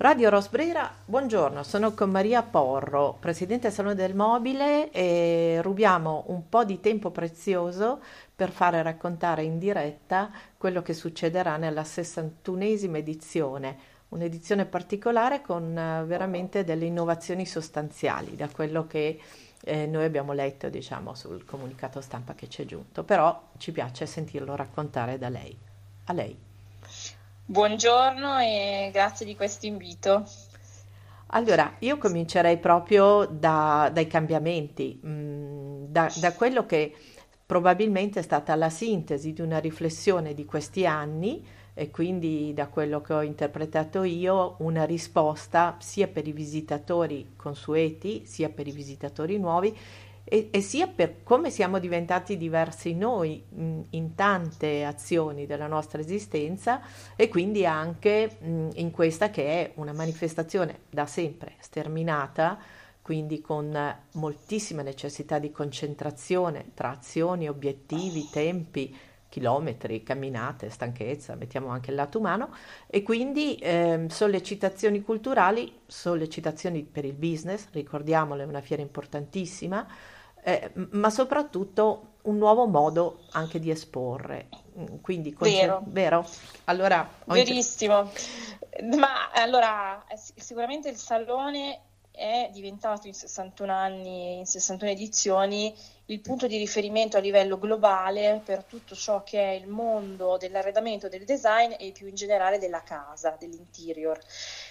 Radio Rosbrera, buongiorno, sono con Maria Porro, Presidente Salone del Mobile e rubiamo un po' di tempo prezioso per fare raccontare in diretta quello che succederà nella 61esima edizione, un'edizione particolare con eh, veramente delle innovazioni sostanziali da quello che eh, noi abbiamo letto diciamo, sul comunicato stampa che ci è giunto, però ci piace sentirlo raccontare da lei. A lei. Buongiorno e grazie di questo invito. Allora, io comincerei proprio da, dai cambiamenti, mm, da, da, quello che probabilmente è stata la sintesi di una riflessione di questi anni e quindi da quello che ho interpretato io una risposta sia per i visitatori consueti sia per i visitatori nuovi e, e, sia per come siamo diventati diversi noi mh, in tante azioni della nostra esistenza e quindi anche mh, in questa che è una manifestazione da sempre sterminata, quindi con moltissima necessità di concentrazione tra azioni, obiettivi, tempi, chilometri, camminate, stanchezza, mettiamo anche il lato umano, e quindi eh, sollecitazioni culturali, sollecitazioni per il business, ricordiamolo, è una fiera importantissima, eh, ma soprattutto un nuovo modo anche di esporre. Mm, quindi, conce- vero. vero? Allora, Verissimo. Ma allora, sicuramente il salone è diventato in 61 anni, in 61 edizioni, il punto di riferimento a livello globale per tutto ciò che è il mondo dell'arredamento, del design e più in generale della casa, dell'interior.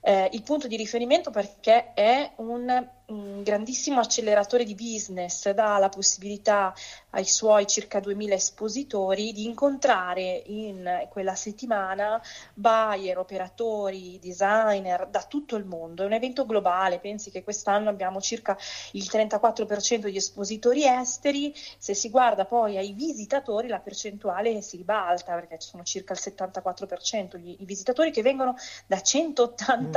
Eh, il punto di riferimento perché è un un grandissimo acceleratore di business, dà la possibilità ai suoi circa 2000 espositori di incontrare in quella settimana buyer, operatori, designer da tutto il mondo. È un evento globale, pensi che quest'anno abbiamo circa il 34% di espositori esteri, se si guarda poi ai visitatori la percentuale si ribalta perché ci sono circa il 74% gli, visitatori che vengono da 180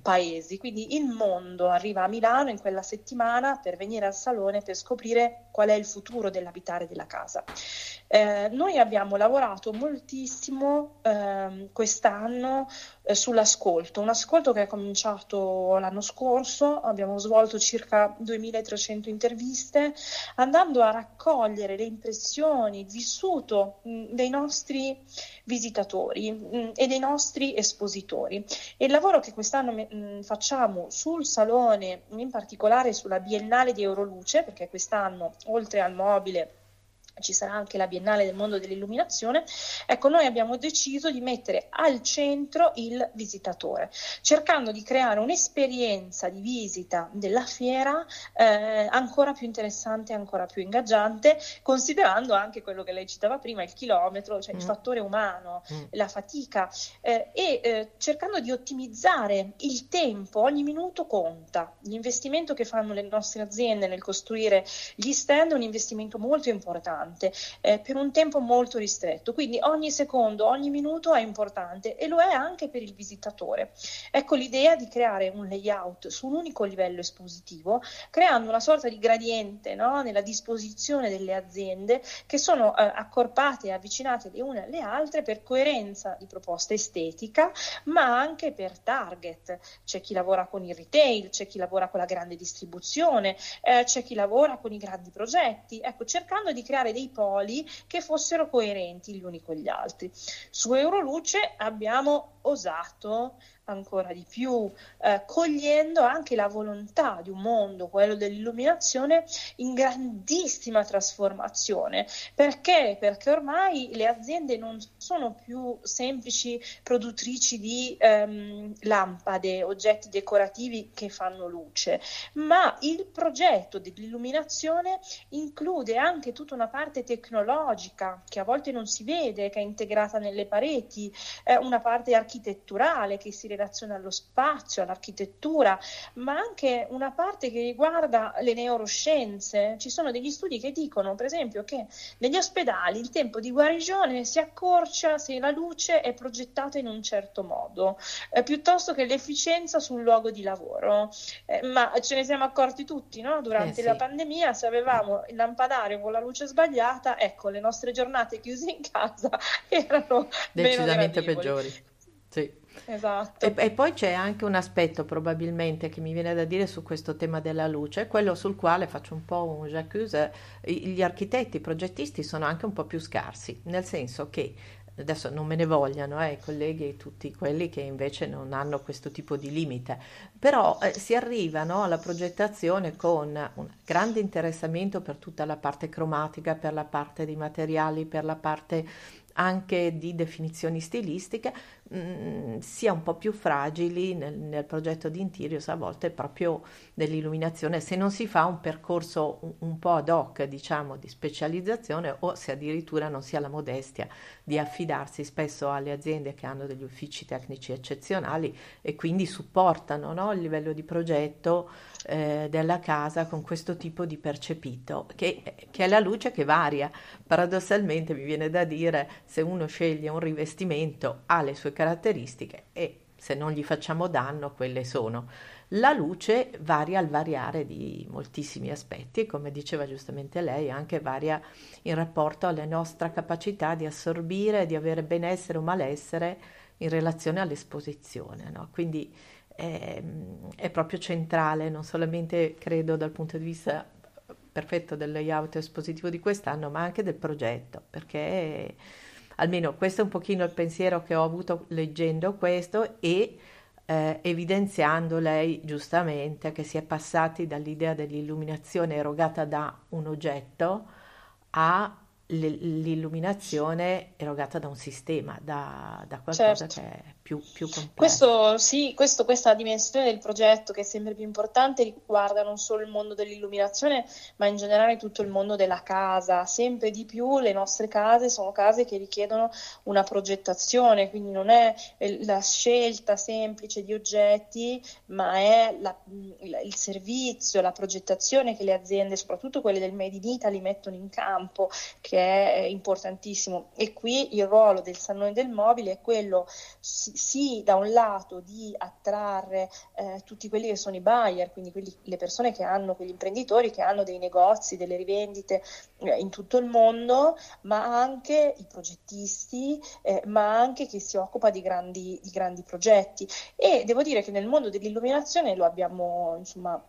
paesi, quindi il mondo arriva a Milano in quella settimana per venire al salone per scoprire qual è il futuro dell'abitare della casa. Eh, noi abbiamo lavorato moltissimo eh, quest'anno eh, sull'ascolto, un ascolto che è cominciato l'anno scorso, abbiamo svolto circa 2300 interviste, andando a raccogliere le impressioni, il vissuto mh, dei nostri visitatori mh, e dei nostri espositori. E il lavoro che quest'anno mh, facciamo sul salone, in particolare sulla Biennale di Euroluce, perché quest'anno oltre al mobile ci sarà anche la Biennale del mondo dell'illuminazione, ecco noi abbiamo deciso di mettere al centro il visitatore, cercando di creare un'esperienza di visita della fiera eh, ancora più interessante, ancora più ingaggiante, considerando anche quello che lei citava prima, il chilometro, cioè mm. il fattore umano, mm. la fatica eh, e eh, cercando di ottimizzare il tempo, ogni minuto conta. L'investimento che fanno le nostre aziende nel costruire gli stand è un investimento molto importante importante eh, per un tempo molto ristretto, quindi ogni secondo, ogni minuto è importante e lo è anche per il visitatore. Ecco l'idea di creare un layout su un unico livello espositivo, creando una sorta di gradiente no, nella disposizione delle aziende che sono eh, accorpate e avvicinate le une alle altre per coerenza di proposta estetica, ma anche per target. C'è chi lavora con il retail, c'è chi lavora con la grande distribuzione, eh, c'è chi lavora con i grandi progetti, ecco, cercando di creare dei poli che fossero coerenti gli uni con gli altri. Su Euroluce abbiamo osato ancora di più, eh, cogliendo anche la volontà di un mondo, quello dell'illuminazione, in grandissima trasformazione. Perché? Perché ormai le aziende non sono più semplici produttrici di ehm, lampade, oggetti decorativi che fanno luce, ma il progetto dell'illuminazione include anche tutta una parte tecnologica che a volte non si vede, che è integrata nelle pareti, eh, una parte architetturale che si relaziona allo spazio, all'architettura, ma anche una parte che riguarda le neuroscienze. Ci sono degli studi che dicono, per esempio, che negli ospedali il tempo di guarigione si accorcia se la luce è progettata in un certo modo, eh, piuttosto che l'efficienza sul luogo di lavoro. Eh, ma ce ne siamo accorti tutti, no? Durante eh sì. la pandemia, se avevamo il lampadario con la luce sbagliata, ecco, le nostre giornate chiuse in casa erano decisamente peggiori. Sì. Esatto. E, e, poi c'è anche un aspetto probabilmente che mi viene da dire su questo tema della luce, quello sul quale faccio un po' un j'accuse, gli architetti, i progettisti sono anche un po' più scarsi, nel senso che adesso non me ne vogliano eh, i colleghi e tutti quelli che invece non hanno questo tipo di limite, però eh, si arrivano alla progettazione con un grande interessamento per tutta la parte cromatica, per la parte di materiali, per la parte anche di definizioni stilistiche, mm, sia un po' più fragili nel, nel, progetto di Interiors, a volte proprio nell'illuminazione, se non si fa un percorso un, un, po' ad hoc, diciamo, di specializzazione o se addirittura non si ha la modestia di affidarsi spesso alle aziende che hanno degli uffici tecnici eccezionali e quindi supportano no, il livello di progetto eh, della casa con questo tipo di percepito, che, che è la luce che varia. Paradossalmente mi viene da dire, se uno sceglie un rivestimento ha le sue caratteristiche e se non gli facciamo danno, quelle sono. La luce varia al variare di moltissimi aspetti e come diceva giustamente lei anche varia in rapporto alla nostra capacità di assorbire, di avere benessere o malessere in relazione all'esposizione. No? Quindi è, è, proprio centrale, non solamente credo dal punto di vista perfetto del layout espositivo di quest'anno, ma anche del progetto, perché almeno questo è un pochino il pensiero che ho avuto leggendo questo e eh, evidenziando lei giustamente che si è passati dall'idea dell'illuminazione erogata da un oggetto a l'illuminazione erogata da un sistema, da, da qualcosa certo. che è più, più complesso. Questo, sì, questo, questa dimensione del progetto che è sempre più importante riguarda non solo il mondo dell'illuminazione, ma in generale tutto il mondo della casa. Sempre di più le nostre case sono case che richiedono una progettazione, quindi non è la scelta semplice di oggetti, ma è la, il servizio, la progettazione che le aziende, soprattutto quelle del Made in Italy, mettono in campo, che è importantissimo. E qui il ruolo del Salone del Mobile è quello sì, da un lato di attrarre eh, tutti quelli che sono i buyer, quindi quelli, le persone che hanno, quegli imprenditori che hanno dei negozi, delle rivendite eh, in tutto il mondo, ma anche i progettisti, eh, ma anche chi si occupa di grandi, di grandi progetti. E devo dire che nel mondo dell'illuminazione lo abbiamo insomma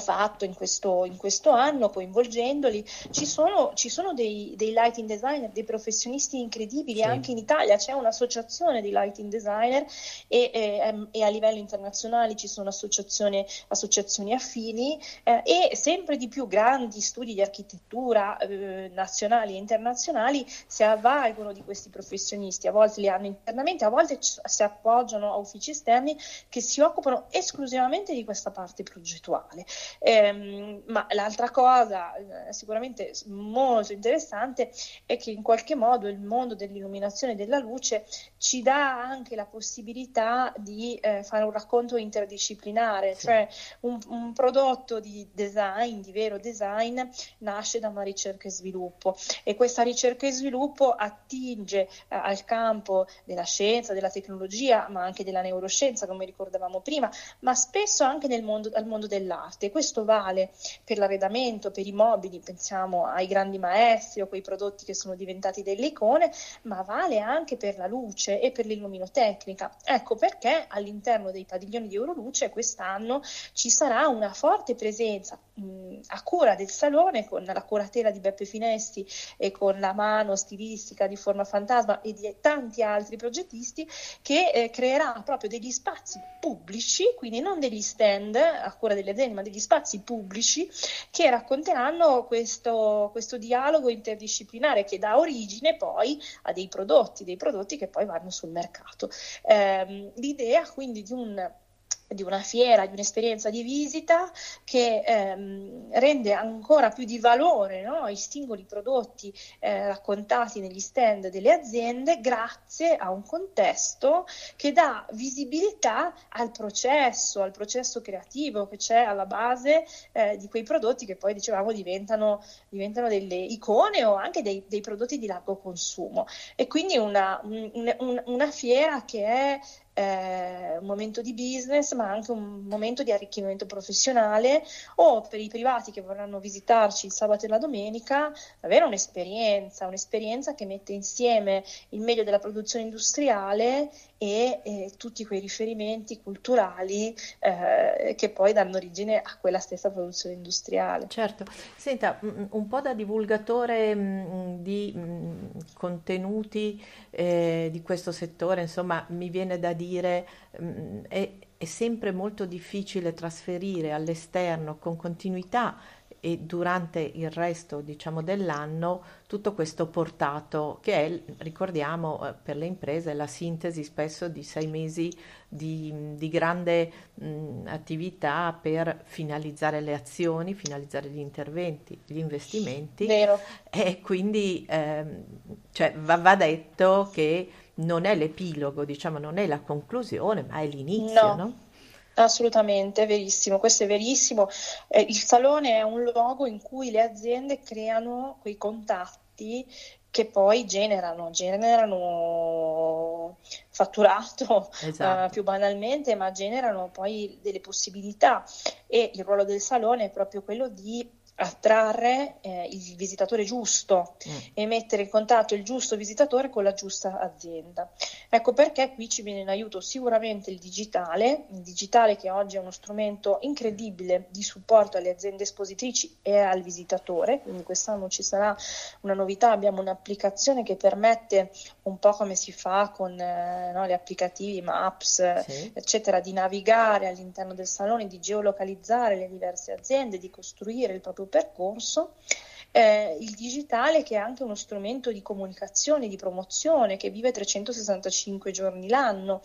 fatto in questo, in questo, anno, coinvolgendoli. Ci sono, ci sono dei, dei, lighting designer, dei professionisti incredibili, sì. anche in Italia c'è un'associazione di lighting designer e, e, e a livello internazionale ci sono associazioni, associazioni affini eh, e sempre di più grandi studi di architettura eh, nazionali e internazionali si avvalgono di questi professionisti, a volte li hanno internamente, a volte si appoggiano a uffici esterni che si occupano esclusivamente di questa parte progettuale. Eh, ma l'altra cosa eh, sicuramente molto interessante è che in qualche modo il mondo dell'illuminazione e della luce ci dà anche la possibilità di eh, fare un racconto interdisciplinare, sì. cioè un, un, prodotto di design, di vero design, nasce da una ricerca e sviluppo e questa ricerca e sviluppo attinge eh, al campo della scienza, della tecnologia, ma anche della neuroscienza, come ricordavamo prima, ma spesso anche nel mondo, al mondo dell'arte parte. Questo vale per l'arredamento, per i mobili, pensiamo ai grandi maestri o quei prodotti che sono diventati delle icone, ma vale anche per la luce e per l'illuminotecnica. Ecco perché all'interno dei padiglioni di Euroluce quest'anno ci sarà una forte presenza mh, a cura del salone con la curatela di Beppe Finesti e con la mano stilistica di Forma Fantasma e di tanti altri progettisti che eh, creerà proprio degli spazi pubblici, quindi non degli stand a cura delle aziende, ma degli spazi pubblici che racconteranno questo, questo dialogo interdisciplinare che dà origine poi a dei prodotti, dei prodotti che poi vanno sul mercato. Eh, l'idea quindi di un di una fiera, di un'esperienza di visita che ehm, rende ancora più di valore no, i singoli prodotti eh, raccontati negli stand delle aziende grazie a un contesto che dà visibilità al processo, al processo creativo che c'è alla base eh, di quei prodotti che poi dicevamo diventano, diventano delle icone o anche dei, dei, prodotti di largo consumo. E quindi una, un, un, una fiera che è eh, un momento di business, ma anche un momento di arricchimento professionale o per i privati che vorranno visitarci il sabato e la domenica, avere un'esperienza, un'esperienza che mette insieme il meglio della produzione industriale e, e tutti quei riferimenti culturali eh, che poi danno origine a quella stessa produzione industriale. Certo, senta, un po' da divulgatore di contenuti eh, di questo settore, insomma, mi viene da dire è, è sempre molto difficile trasferire all'esterno con continuità e durante il resto diciamo, dell'anno tutto questo portato che è, ricordiamo, eh, per le imprese la sintesi spesso di sei mesi di, di grande mh, attività per finalizzare le azioni, finalizzare gli interventi, gli investimenti. Vero. E quindi eh, cioè, va, va detto che non è l'epilogo, diciamo, non è la conclusione, ma è l'inizio, no? no? Assolutamente, è verissimo, questo è verissimo. Eh, il salone è un luogo in cui le aziende creano quei contatti che poi generano, generano fatturato esatto. uh, più banalmente, ma generano poi delle possibilità e il ruolo del salone è proprio quello di attrarre eh, il visitatore giusto mm. e mettere in contatto il giusto visitatore con la giusta azienda. Ecco perché qui ci viene in aiuto sicuramente il digitale, il digitale che oggi è uno strumento incredibile di supporto alle aziende espositrici e al visitatore, quindi quest'anno ci sarà una novità, abbiamo un'applicazione che permette un po' come si fa con eh, no, gli applicativi Maps, sì. eccetera, di navigare all'interno del salone, di geolocalizzare le diverse aziende, di costruire il proprio percorso eh, il digitale che è anche uno strumento di comunicazione, di promozione, che vive 365 giorni l'anno.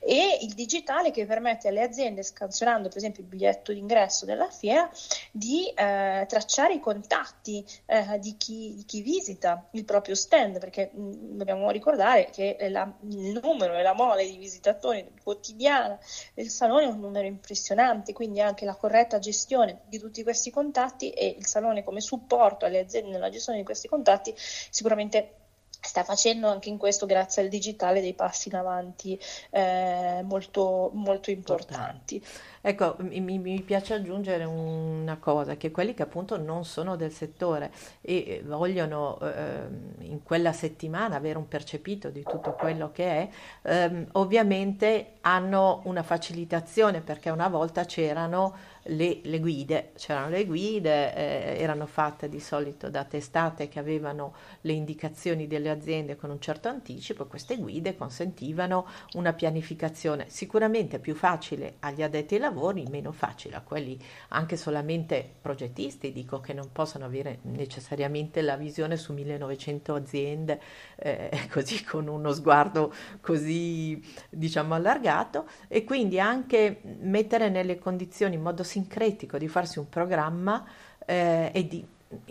E il digitale che permette alle aziende, scansionando per esempio il biglietto d'ingresso della fiera, di eh, tracciare i contatti eh, di, chi, di, chi, visita il proprio stand, perché mh, mm, dobbiamo ricordare che la, il numero e la mole di visitatori quotidiana del salone è un numero impressionante, quindi anche la corretta gestione di tutti questi contatti e il salone come supporto alle aziende nella gestione di questi contatti sicuramente sta facendo anche in questo, grazie al digitale, dei passi in avanti eh, molto, molto importanti. Ecco, mi, mi, piace aggiungere una cosa, che quelli che appunto non sono del settore e vogliono eh, in quella settimana avere un percepito di tutto quello che è, ehm, ovviamente hanno una facilitazione perché una volta c'erano le, le guide, c'erano le guide, eh, erano fatte di solito da testate che avevano le indicazioni delle aziende con un certo anticipo, queste guide consentivano una pianificazione sicuramente più facile agli addetti ai lavori, meno facile a quelli anche solamente progettisti, dico che non possono avere necessariamente la visione su 1900 aziende eh, così con uno sguardo così diciamo allargato e quindi anche mettere nelle condizioni in modo sincretico di farsi un programma eh, e di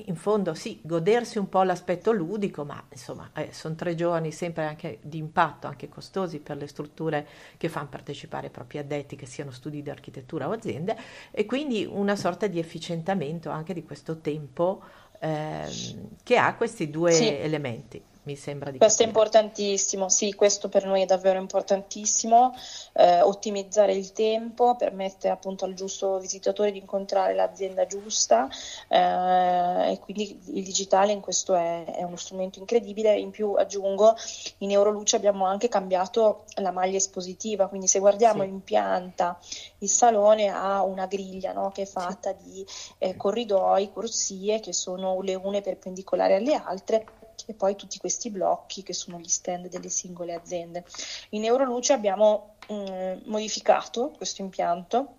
in fondo sì, godersi un po' l'aspetto ludico, ma insomma eh, sono tre giorni sempre anche di impatto, anche costosi per le strutture che fanno partecipare i propri addetti, che siano studi di architettura o aziende, e quindi una sorta di efficientamento anche di questo tempo eh, che ha questi due sì. elementi mi sembra di Questo capire. è importantissimo, sì, questo per noi è davvero importantissimo, eh, ottimizzare il tempo permette appunto al giusto visitatore di incontrare l'azienda giusta eh, e quindi il digitale in questo è, è, uno strumento incredibile, in più aggiungo in Euroluce abbiamo anche cambiato la maglia espositiva, quindi se guardiamo sì. in pianta il salone ha una griglia no, che è fatta di eh, corridoi, corsie che sono le une perpendicolari alle altre e poi tutti questi blocchi che sono gli stand delle singole aziende. In Euroluce abbiamo mh, modificato questo impianto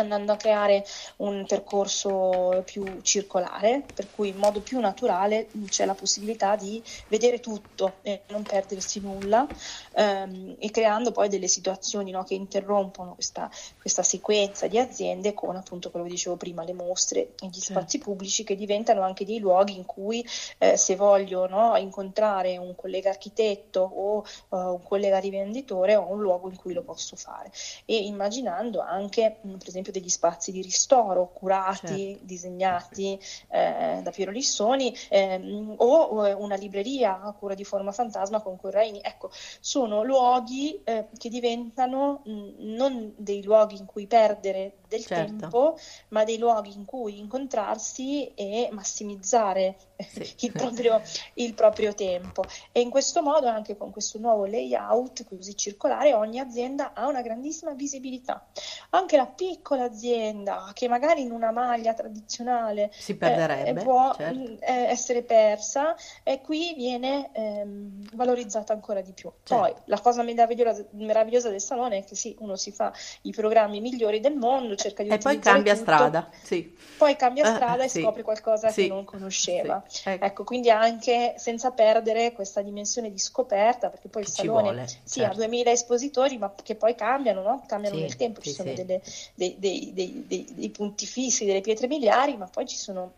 andando a creare un percorso più circolare, per cui in modo più naturale c'è la possibilità di vedere tutto e non perdersi nulla ehm, e creando poi delle situazioni no, che interrompono questa, questa, sequenza di aziende con appunto quello che dicevo prima, le mostre e gli spazi sì. pubblici che diventano anche dei luoghi in cui eh, se voglio no, incontrare un collega architetto o uh, un collega rivenditore ho un luogo in cui lo posso fare e immaginando anche per esempio esempio degli spazi di ristoro curati, certo. disegnati eh, da Piero Lissoni, ehm, o una libreria a cura di Forma Fantasma con Corraini. Ecco, sono luoghi eh, che diventano mh, non dei luoghi in cui perdere del certo. tempo, ma dei luoghi in cui incontrarsi e massimizzare sì. il, proprio, il, proprio, tempo. E in questo modo, anche con questo nuovo layout così circolare, ogni azienda ha una grandissima visibilità. Anche la piccola azienda, che magari in una maglia tradizionale si perderebbe, eh, può certo. eh, essere persa, e qui viene ehm, valorizzata ancora di più. Certo. Poi la cosa meravigliosa, meravigliosa del salone è che sì, uno si fa i programmi migliori del mondo, cerca di e poi cambia tutto, strada, sì. poi cambia ah, strada uh, e sì. scopre qualcosa sì. che non conosceva. Sì. Ecco. ecco. quindi anche senza perdere questa dimensione di scoperta, perché poi che il salone vuole, sì, certo. ha 2000 espositori, ma che poi cambiano, no? cambiano nel tempo, ci sono delle, dei, dei, dei, dei punti fissi, delle pietre miliari, ma poi ci sono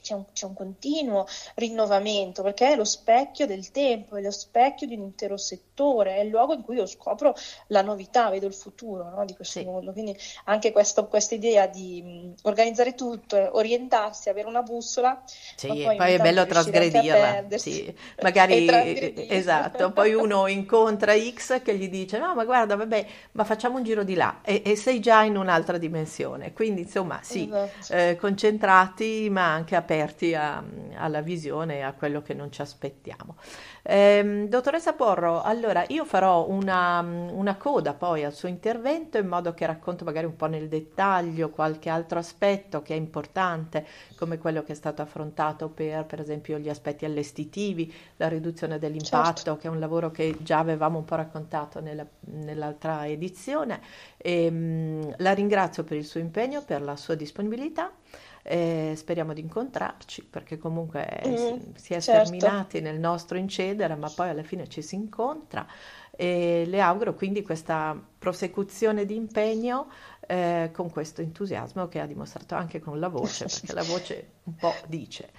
c'è un, c'è un, continuo rinnovamento perché è lo specchio del tempo, è lo specchio di un intero settore, è il luogo in cui io scopro la novità, vedo il futuro no, di questo sì. mondo. Quindi anche questa idea di mh, organizzare tutto, orientarsi, avere una bussola. Sì, poi, poi è bello trasgredirla. Sì. Magari esatto, poi uno incontra X che gli dice: No, ma guarda, vabbè, ma facciamo un giro di là e, e sei già in un'altra dimensione. Quindi, insomma, sì, esatto. eh, concentrati, ma anche aperti aperti a, alla visione e a quello che non ci aspettiamo. Eh, dottoressa Porro, allora io farò una, una, coda poi al suo intervento in modo che racconto magari un po' nel dettaglio qualche altro aspetto che è importante, come quello che è stato affrontato per, per esempio, gli aspetti allestitivi, la riduzione dell'impatto, certo. che è un lavoro che già avevamo un po' raccontato nella, nell'altra edizione. E, ehm, mh, la ringrazio per il suo impegno, per la sua disponibilità. Eh, speriamo di incontrarci perché comunque mm, si è certo. sterminati nel nostro incedere, ma poi alla fine ci si incontra e le auguro quindi questa prosecuzione di impegno eh, con questo entusiasmo che ha dimostrato anche con la voce, perché la voce un po' dice.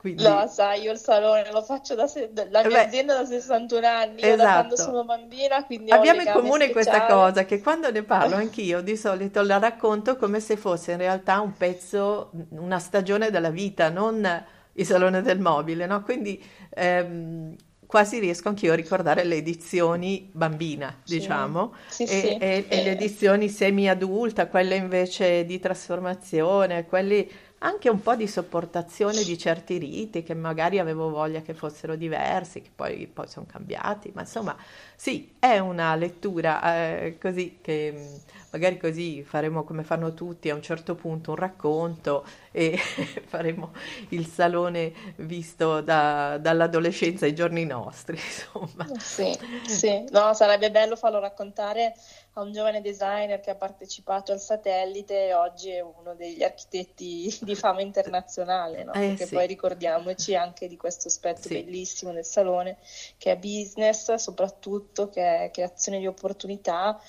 Quindi... No, sai, io il salone lo faccio da se... la mia Beh, azienda da 61 anni, esatto. da quando sono bambina, quindi Abbiamo in comune speciali. questa cosa, che quando ne parlo anch'io di solito la racconto come se fosse in realtà un pezzo, una stagione della vita, non il salone del mobile, no? Quindi ehm, quasi riesco anch'io a ricordare le edizioni bambina, sì. diciamo, sì, e, sì. E, e, le edizioni semi-adulta, quelle invece di trasformazione, quelli anche un po' di sopportazione di certi riti che magari avevo voglia che fossero diversi, che poi, poi sono cambiati, ma insomma sì, è una lettura eh, così che mm, magari così faremo come fanno tutti a un certo punto un racconto e faremo il salone visto da, dall'adolescenza ai giorni nostri, insomma. Sì, sì, no, sarebbe bello farlo raccontare a un giovane designer che ha partecipato al satellite e oggi è uno degli architetti di fama internazionale, no? eh, perché sì. poi ricordiamoci anche di questo aspetto sì. bellissimo del salone che è business, soprattutto che è creazione di opportunità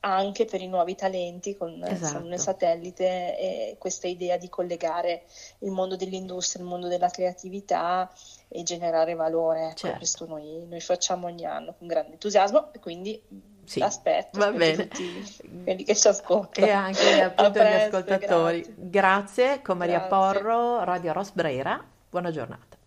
anche per i nuovi talenti con esatto. il satellite e questa idea di collegare il mondo dell'industria, il mondo della creatività e generare valore. Ecco, certo. Questo noi, noi facciamo ogni anno con grande entusiasmo e quindi sì, aspetto, va bene. tutti quelli che ci ascoltano. E anche appunto gli ascoltatori. Grazie. grazie con Maria grazie. Porro, Radio Rosbrera. Buona giornata.